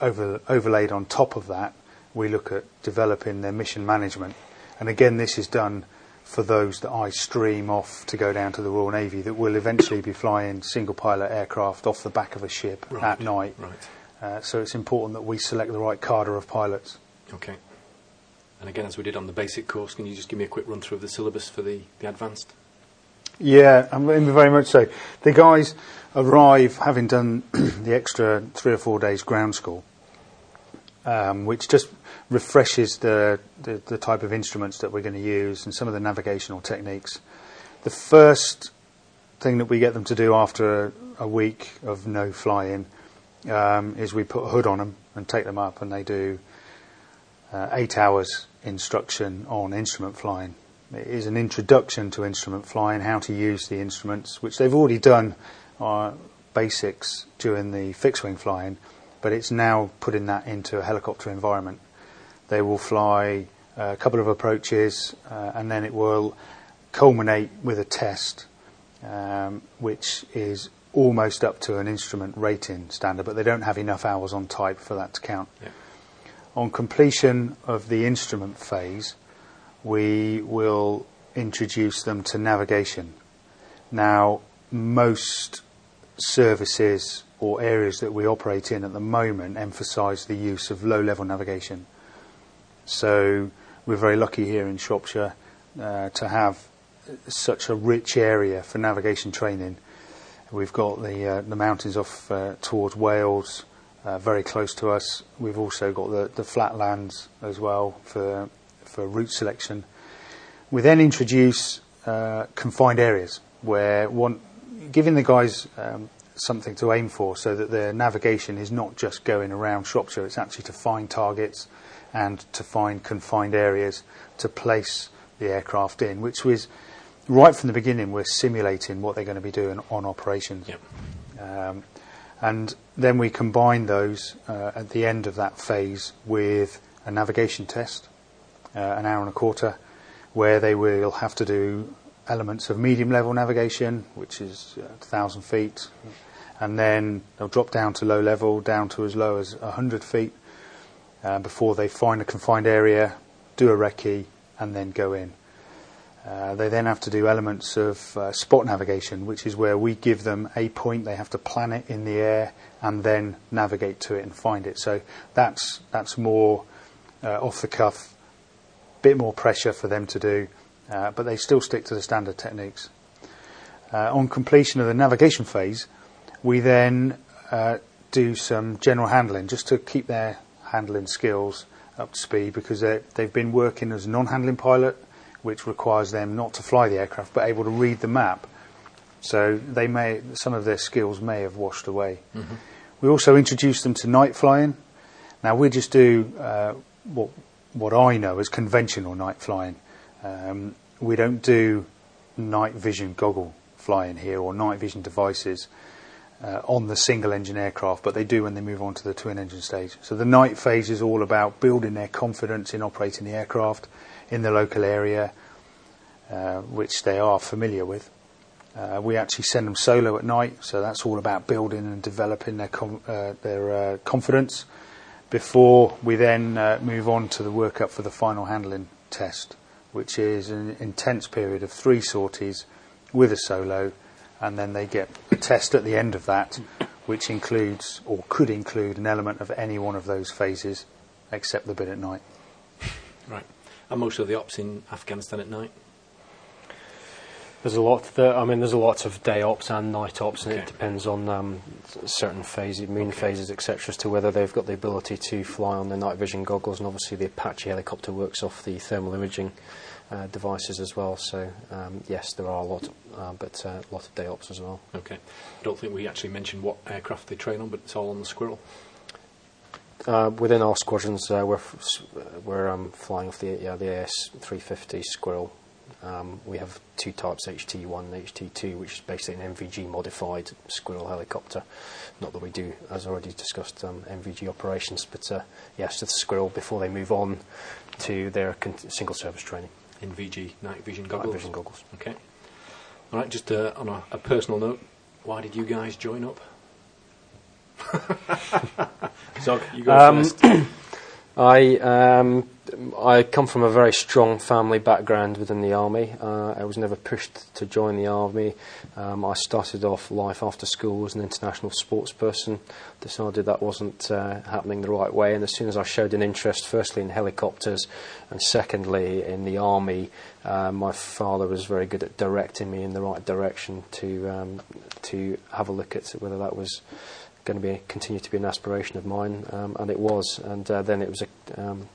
over, overlaid on top of that, we look at developing their mission management. And again, this is done for those that I stream off to go down to the Royal Navy that will eventually be flying single pilot aircraft off the back of a ship Right. at night. Right. Uh, so it's important that we select the right cadre of pilots. Okay. And again, as we did on the basic course, can you just give me a quick run through of the syllabus for the, the advanced? Yeah, I'm very much so. The guys arrive having done the extra three or four days ground school, um, which just refreshes the, the, the type of instruments that we're going to use and some of the navigational techniques. The first thing that we get them to do after a, a week of no flying um, is we put a hood on them and take them up, and they do uh, eight hours instruction on instrument flying. It is an introduction to instrument flying, how to use the instruments, which they've already done uh, basics during the fixed wing flying, but it's now putting that into a helicopter environment. They will fly a couple of approaches, uh, and then it will culminate with a test, um, which is almost up to an instrument rating standard, but they don't have enough hours on type for that to count. Yeah. On completion of the instrument phase, we will introduce them to navigation. Now, most services or areas that we operate in at the moment emphasise the use of low level navigation. So, we're very lucky here in Shropshire uh, to have such a rich area for navigation training. We've got the, uh, the mountains off uh, towards Wales, uh, very close to us. We've also got the, flatlands as well for, for route selection. We then introduce uh, confined areas where giving the guys um, something to aim for so that their navigation is not just going around Shropshire, it's actually to find targets and to find confined areas to place the aircraft in, which was right from the beginning, we're simulating what they're going to be doing on operations. Yep. Um, and then we combine those uh, at the end of that phase with a navigation test, uh, an hour and a quarter, where they will have to do elements of medium level navigation, which is uh, 1,000 feet, and then they'll drop down to low level, down to as low as 100 feet, uh, before they find a confined area, do a recce, and then go in. Uh, they then have to do elements of uh, spot navigation, which is where we give them a point, they have to plan it in the air, and then navigate to it and find it. So that's that's more uh, off the cuff, bit more pressure for them to do, but they still stick to the standard techniques. Uh, on completion of the navigation phase, we then uh, do some general handling just to keep their handling skills up to speed because they've been working as a non-handling pilot which requires them not to fly the aircraft but able to read the map. So they may some of their skills may have washed away. Mm-hmm. We also introduce them to night flying. Now we just do uh, what what I know as conventional night flying. Um, we don't do night vision goggle flying here or night vision devices uh, on the single engine aircraft, but they do when they move on to the twin engine stage. So the night phase is all about building their confidence in operating the aircraft in the local area, uh, which they are familiar with. Uh, we actually send them solo at night, so that's all about building and developing their com- uh, their uh, confidence before we then uh, move on to the workup for the final handling test, which is an intense period of three sorties with a solo, and then they get a test at the end of that, which includes or could include an element of any one of those phases, except the bit at night. Right. And most of the ops in Afghanistan at night? There's a lot. That, I mean, there's a lot of day ops and night ops, and Okay. it depends on um, certain phases, moon Okay. phases, etc., as to whether they've got the ability to fly on the night vision goggles. And obviously, the Apache helicopter works off the thermal imaging uh, devices as well. So um, yes, there are a lot, uh, but uh, a lot of day ops as well. Okay. I don't think we actually mentioned what aircraft they train on, but it's all on the Squirrel. Uh, within our squadrons, uh, we're f- we're um, flying off the yeah, the AS 350 Squirrel. Um, we have two types, HT1 and HT2, which is basically an NVG modified Squirrel helicopter. Not that we do, as already discussed, um, NVG operations, but uh, yes, the Squirrel before they move on to their con- single service training. NVG night vision goggles? Night vision goggles. Okay. All right. Just uh, on a, a personal note, why did you guys join up? Zog, you go Um, first. I um, I come from a very strong family background within the army. Uh, I was never pushed to join the army. Um, I started off life after school as an international sports person. Decided that wasn't uh, happening the right way, and as soon as I showed an interest, firstly in helicopters, and secondly in the army, uh, my father was very good at directing me in the right direction to um, to have a look at whether that was going to be continue to be an aspiration of mine, um, and it was. And uh, then it was a, um,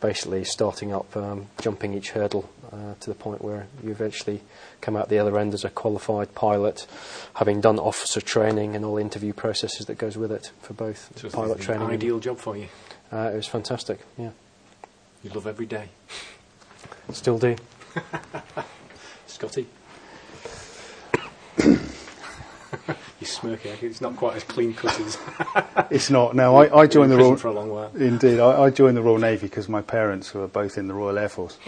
basically starting up, um, jumping each hurdle uh, to the point where you eventually come out the other end as a qualified pilot, having done officer training and all the interview processes that goes with it for both So pilot training. Ideal job for you. uh, it was fantastic. Yeah, You love every day. still do. Scotty? You're smirking. It's not quite as clean cut as. It's not. No, I, I joined the Royal. for a long while. Indeed, I, I joined the Royal Navy because my parents were both in the Royal Air Force.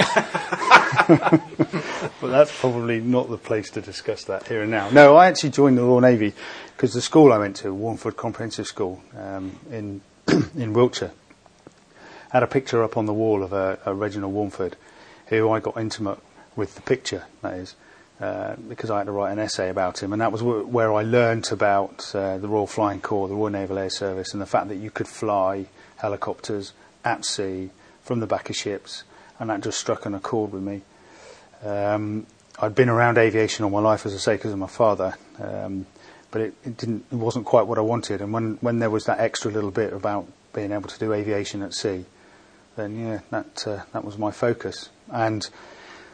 but that's probably not the place to discuss that here and now. No, I actually joined the Royal Navy because the school I went to, Warneford Comprehensive School um, in in Wiltshire, had a picture up on the wall of a, a Reginald Warneford, who I got intimate with the picture. That is. Uh, because I had to write an essay about him, and that was wh- where I learnt about uh, the Royal Flying Corps, the Royal Naval Air Service, and the fact that you could fly helicopters at sea from the back of ships, and that just struck an accord with me. Um, I'd been around aviation all my life, as I say, because of my father, um, but it, it didn't, it wasn't quite what I wanted. And when when there was that extra little bit about being able to do aviation at sea, then yeah, that uh, that was my focus. And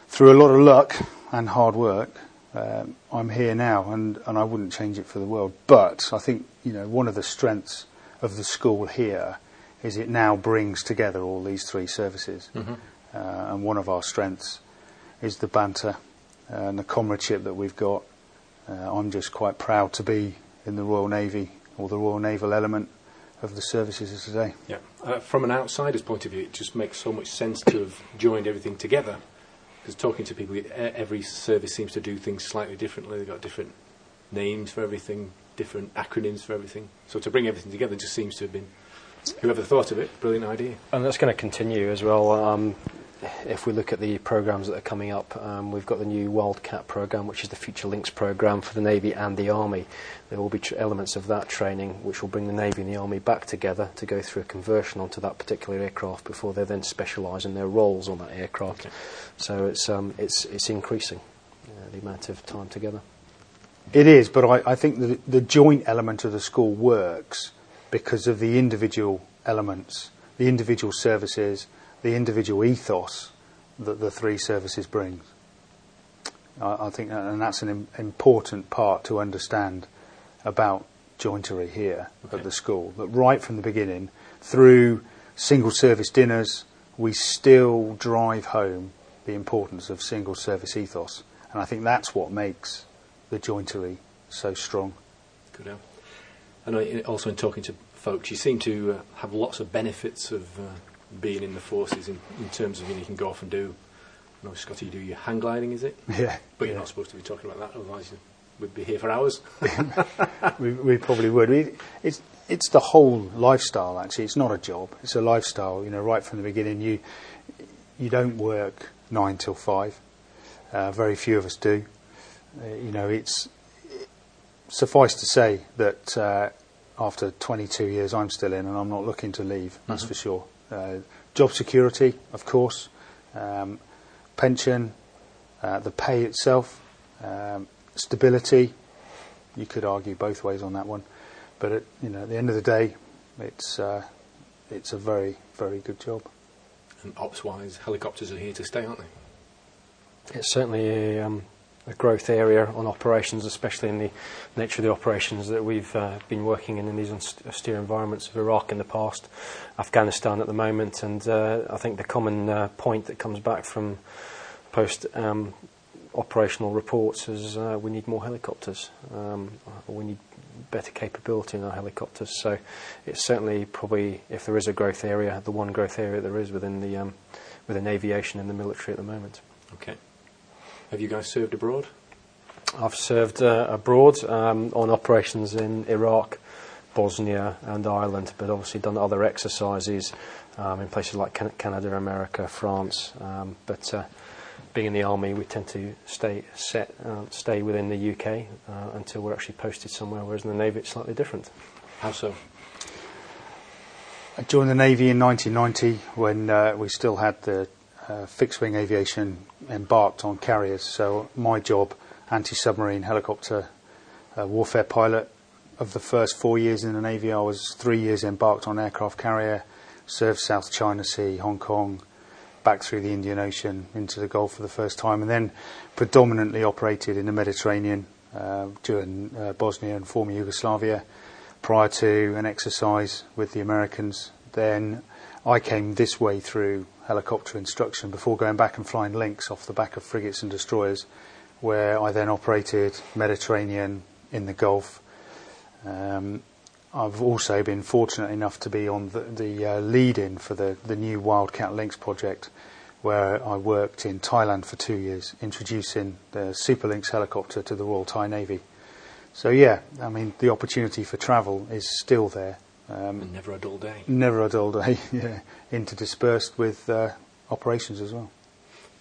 through a lot of luck and hard work, um, I'm here now, and, and I wouldn't change it for the world. But I think you know one of the strengths of the school here is it now brings together all these three services, uh, and one of our strengths is the banter and the comradeship that we've got. Uh, I'm just quite proud to be in the Royal Navy or the Royal Naval element of the services of today. Yeah. Uh, from an outsider's point of view, it just makes so much sense to have joined everything together. Because talking to people, every service seems to do things slightly differently. They've got different names for everything, different acronyms for everything. So to bring everything together just seems to have been, whoever thought of it, brilliant idea. And that's going to continue as well. Um, if we look at the programs that are coming up, um, we've got the new Wildcat program, which is the Future Lynx program for the Navy and the Army. There will be tr- elements of that training which will bring the Navy and the Army back together to go through a conversion onto that particular aircraft before they then specialise in their roles on that aircraft. Okay. So it's um, it's it's increasing uh, the amount of time together. It is, but I, I think the, the joint element of the school works because of the individual elements, the individual services, the individual ethos that the three services bring. I, I think, and that's an Im- important part to understand about jointery here Okay. at the school. That right from the beginning, through single service dinners, we still drive home the importance of single service ethos, and I think that's what makes the jointery so strong. Good. I also in talking to folks, you seem to uh, have lots of benefits of uh, being in the forces in, in terms of you, know, you can go off and do, I know Scotty, you do your hang gliding, is it? Yeah, But you're yeah. not supposed to be talking about that, otherwise you would be here for hours. we, we probably would. We, it's it's the whole lifestyle. Actually, it's not a job. It's a lifestyle. You know, right from the beginning, you you don't work nine till five. Uh, very few of us do. Uh, you know, it's suffice to say that uh, after 22 years, I'm still in, and I'm not looking to leave. That's for sure. Uh, job security, of course, um, pension, uh, the pay itself, um, stability. You could argue both ways on that one, but at, you know, at the end of the day, it's uh, it's a very very good job. and ops-wise, helicopters are here to stay, aren't they? It's certainly a, um, a growth area on operations, especially in the nature of the operations that we've uh, been working in in these austere environments of Iraq in the past, Afghanistan at the moment, and uh, I think the common uh, point that comes back from post um, operational reports is we need more helicopters. Um, we need better capability in our helicopters. So it's certainly probably, if there is a growth area, the one growth area there is within the um, within aviation and the military at the moment. Okay. Have you guys served abroad? I've served uh, abroad um, on operations in Iraq, Bosnia and Ireland, but obviously done other exercises um, in places like Can- Canada, America, France. Um, but uh, being in the army, we tend to stay set, uh, stay within the UK uh, until we're actually posted somewhere. Whereas in the navy, it's slightly different. How so? I joined the Navy in 1990 when uh, we still had the uh, fixed wing aviation embarked on carriers. So my job, anti-submarine helicopter uh, warfare pilot. Of the first four years in the Navy, I was three years embarked on aircraft carrier, served South China Sea, Hong Kong, back through the Indian Ocean into the Gulf for the first time, and then predominantly operated in the Mediterranean uh, during uh, Bosnia and former Yugoslavia prior to an exercise with the Americans. Then I came this way through helicopter instruction before going back and flying Lynx off the back of frigates and destroyers, where I then operated Mediterranean in the Gulf. Um, I've also been fortunate enough to be on the, the uh, lead in for the, the new Wildcat Lynx project, where I worked in Thailand for two years, introducing the Superlynx helicopter to the Royal Thai Navy. So, yeah, I mean, the opportunity for travel is still there. Um, never a dull day. Never a dull day, yeah. Interspersed with uh, operations as well.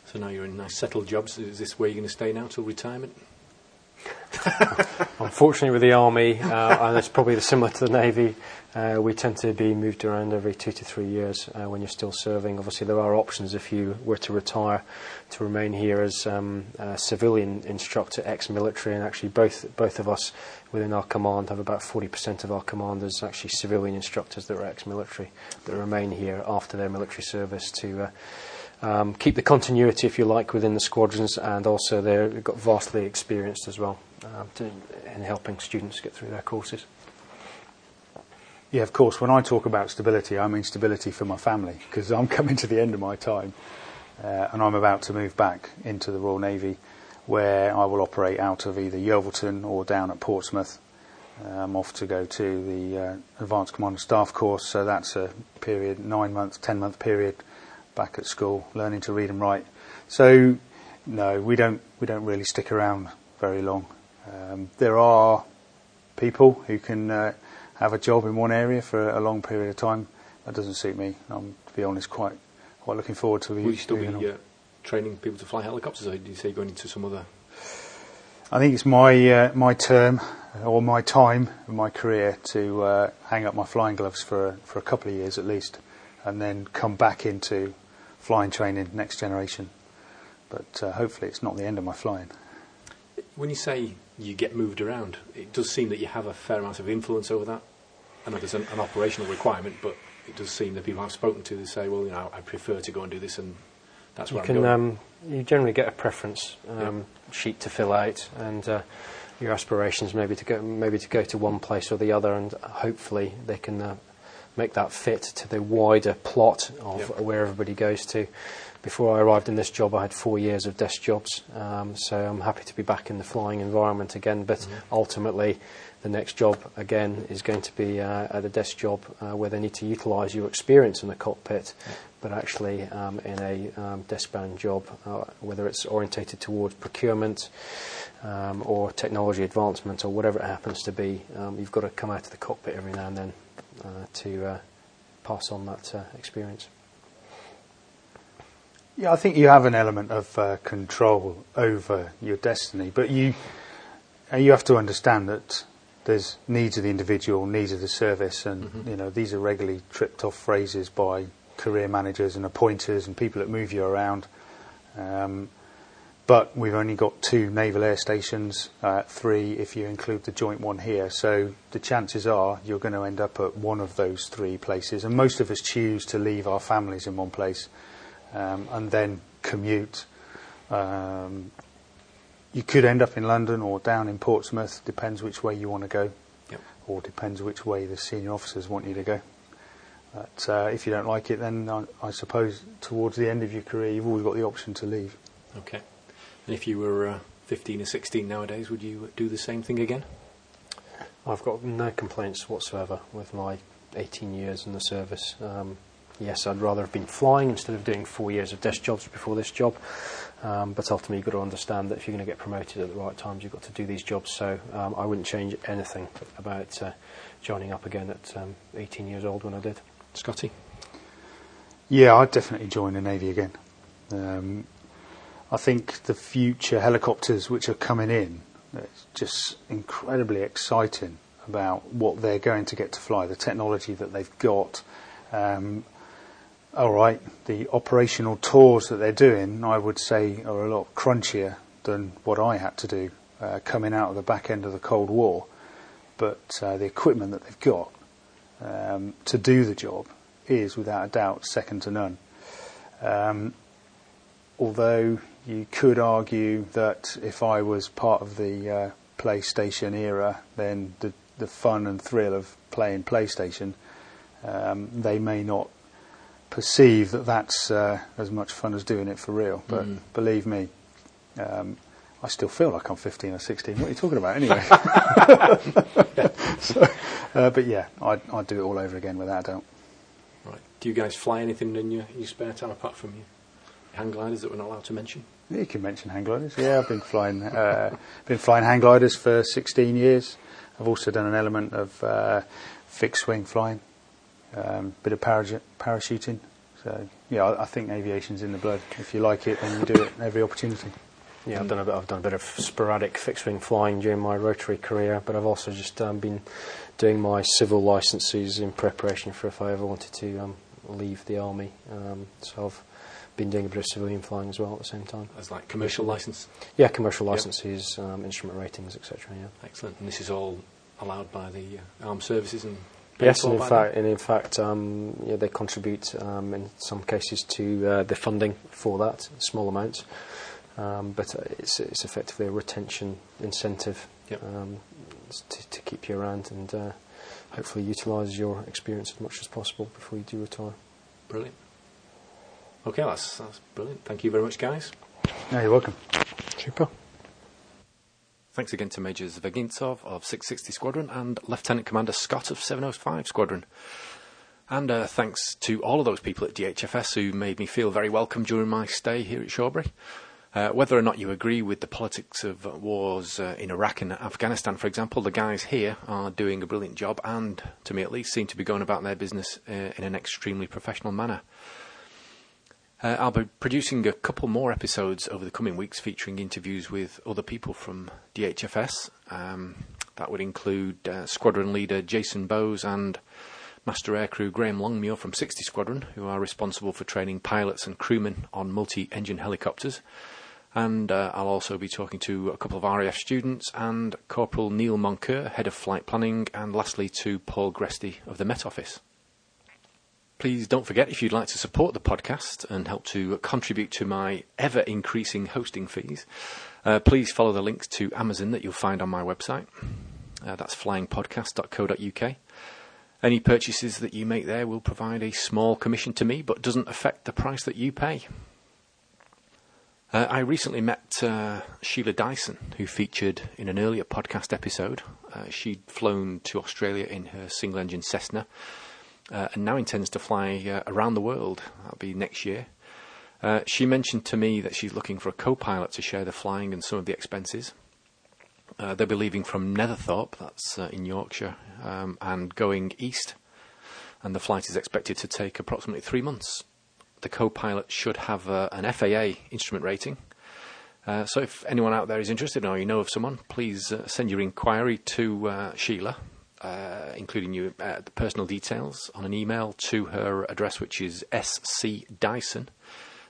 So now you're in nice settled jobs. Is this where you're going to stay now till retirement? Unfortunately, with the army, uh, and it's probably similar to the navy, uh, we tend to be moved around every two to three years uh, when you're still serving. Obviously, there are options if you were to retire to remain here as um, a civilian instructor, ex-military, and actually both both of us within our command have about 40% of our commanders actually civilian instructors that are ex-military that remain here after their military service to. Uh, um, keep the continuity, if you like, within the squadrons, and also they've got vastly experienced as well uh, to, in helping students get through their courses. Yeah, of course. When I talk about stability, I mean stability for my family because I'm coming to the end of my time uh, and I'm about to move back into the Royal Navy where I will operate out of either Yeovilton or down at Portsmouth. I'm off to go to the uh, Advanced Commander Staff course, so that's a period, nine month, ten month period back at school, learning to read and write. So, no, we don't we don't really stick around very long. Um, there are people who can uh, have a job in one area for a long period of time. That doesn't suit me. I'm, to be honest, quite quite looking forward to. Will you still be uh, training people to fly helicopters, or do you say going into some other? I think it's my uh, my term or my time in my career to uh, hang up my flying gloves for for a couple of years at least, and then come back into flying training next generation. But uh, hopefully, it's not the end of my flying. When you say you get moved around. It does seem that you have a fair amount of influence over that. I know there's an, an operational requirement, but it does seem that people I've spoken to they say, well, you know, I prefer to go and do this, and that's where you I'm can, going. Um, you generally get a preference um, yeah. sheet to fill out, and uh, your aspirations maybe to go maybe to go to one place or the other, and hopefully they can uh, make that fit to the wider plot of yeah. where everybody goes to before I arrived in this job, I had four years of desk jobs, um, so I'm happy to be back in the flying environment again. But mm-hmm. ultimately, the next job again is going to be uh, at a desk job uh, where they need to utilise your experience in the cockpit, but actually um, in a um, desk-bound job, uh, whether it's orientated towards procurement um, or technology advancement or whatever it happens to be. Um, you've got to come out of the cockpit every now and then to uh, pass on that uh, experience. Yeah, I think you have an element of uh, control over your destiny, but you uh, you have to understand that there's needs of the individual, needs of the service, and mm-hmm. you know these are regularly tripped off phrases by career managers and appointers and people that move you around. Um, but we've only got two naval air stations, uh, three if you include the joint one here. So the chances are you're going to end up at one of those three places, and most of us choose to leave our families in one place um, and then commute. Um, you could end up in London or down in Portsmouth, depends which way you want to go, yep. or depends which way the senior officers want you to go. But uh, if you don't like it, then I, I, suppose towards the end of your career, you've always got the option to leave. Okay. And if you were uh, 15 or 16 nowadays, would you do the same thing again? I've got no complaints whatsoever with my 18 years in the service. Um, yes, I'd rather have been flying instead of doing four years of desk jobs before this job. Um, but ultimately, you've got to understand that if you're going to get promoted at the right times, you've got to do these jobs. So um, I wouldn't change anything about uh, joining up again at um, 18 years old when I did. Scotty? Yeah, I'd definitely join the Navy again. I think the future helicopters which are coming in, it's just incredibly exciting about what they're going to get to fly, the technology that they've got. Um, all right, the operational tours that they're doing, I would say, are a lot crunchier than what I had to do uh, coming out of the back end of the Cold War. But uh, the equipment that they've got um, to do the job is, without a doubt, second to none. Um, although you could argue that if I was part of the uh, PlayStation era, then the, the fun and thrill of playing PlayStation, um, they may not perceive that that's uh, as much fun as doing it for real. But Mm. believe me, um, I still feel like I'm 15 or 16. What are you talking about anyway? so, uh, but yeah, I'd, I'd do it all over again without a doubt. Right. Do you guys fly anything in your, your spare time apart from your hang gliders that we're not allowed to mention? You can mention hang gliders. Yeah, I've been flying, uh, been flying hang gliders for 16 years. I've also done an element of uh, fixed wing flying, um, bit of parachute, parachuting. So yeah, I, I think aviation's in the blood. If you like it, then you do it every opportunity. Yeah, I've done a bit. I've done a bit of sporadic fixed wing flying during my rotary career, but I've also just um, been doing my civil licenses in preparation for if I ever wanted to um, leave the army. Um, so I've been doing a bit of civilian flying as well at the same time. As like commercial license? Yeah, commercial Yep. licenses, um, instrument ratings, etc. Yeah. Excellent. And this is all allowed by the uh, armed services and Yes, and in fact, and in fact, um, yeah, they contribute um, in some cases to uh, the funding for that, small amounts, um, but uh, it's, it's effectively a retention incentive Yep. um, to, to keep you around and uh, hopefully utilise your experience as much as possible before you do retire. Brilliant. Okay, that's, that's brilliant. Thank you very much, guys. No, you're welcome. Super. Thanks again to Major Zvegintsov of 660 Squadron and Lieutenant Commander Scott of 705 Squadron. And uh, thanks to all of those people at DHFS who made me feel very welcome during my stay here at Shawbury. Uh, whether or not you agree with the politics of wars uh, in Iraq and Afghanistan, for example, the guys here are doing a brilliant job and, to me at least, seem to be going about their business uh, in an extremely professional manner. Uh, I'll be producing a couple more episodes over the coming weeks featuring interviews with other people from DHFS. Um, that would include uh, Squadron Leader Jason Bowes and Master Aircrew Graham Longmuir from 60 Squadron, who are responsible for training pilots and crewmen on multi engine helicopters. And uh, I'll also be talking to a couple of RAF students and Corporal Neil Moncur, Head of Flight Planning, and lastly to Paul Gresty of the Met Office. Please don't forget if you'd like to support the podcast and help to contribute to my ever increasing hosting fees, uh, please follow the links to Amazon that you'll find on my website. Uh, that's flyingpodcast.co.uk. Any purchases that you make there will provide a small commission to me, but doesn't affect the price that you pay. Uh, I recently met uh, Sheila Dyson, who featured in an earlier podcast episode. Uh, she'd flown to Australia in her single engine Cessna uh, and now intends to fly uh, around the world. That'll be next year. Uh, she mentioned to me that she's looking for a co pilot to share the flying and some of the expenses. Uh, they'll be leaving from Netherthorpe, that's in Yorkshire, um, and going east. And the flight is expected to take approximately three months. The co pilot should have an FAA instrument rating. Uh, so if anyone out there is interested or you know of someone, please uh, send your inquiry to uh, Sheila, uh, including your uh, the personal details, on an email to her address, which is scdyson.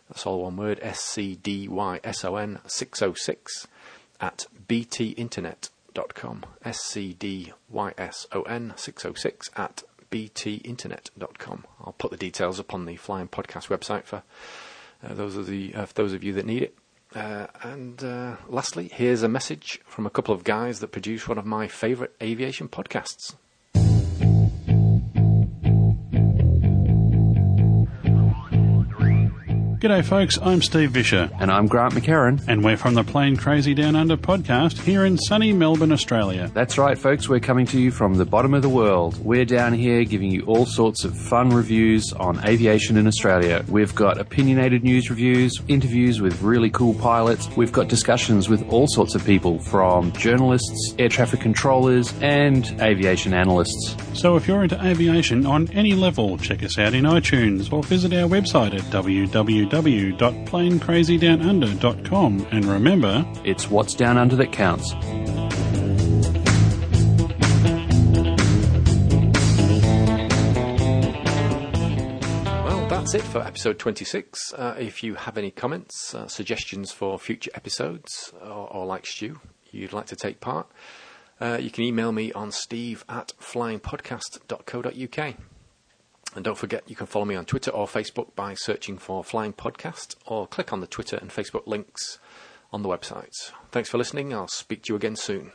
That's all one word, S C D Y S O N 606 at btinternet.com. S C D Y S O N 606 at btinternet.com. I'll put the details up on the Flying Podcast website for uh, those of the uh, those of you that need it. Uh, and uh, lastly, here's a message from a couple of guys that produce one of my favourite aviation podcasts. G'day, folks. I'm Steve Visscher, And I'm Grant McHerron. and we're from the Plane Crazy Down Under podcast here in sunny Melbourne, Australia. That's right, folks. We're coming to you from the bottom of the world. We're down here giving you all sorts of fun reviews on aviation in Australia. We've got opinionated news reviews, interviews with really cool pilots. We've got discussions with all sorts of people from journalists, air traffic controllers, and aviation analysts. So if you're into aviation on any level, check us out in iTunes or visit our website at www.planecrazydownunder.com. And remember, It's what's down under that counts. Well, that's it for episode 26. Uh, if you have any comments, uh, suggestions for future episodes, or, or like Stu, you'd like to take part, uh, you can email me on steve at flyingpodcast.co.uk. And don't forget, you can follow me on Twitter or Facebook by searching for Flying Podcast, or click on the Twitter and Facebook links on the website. Thanks for listening. I'll speak to you again soon.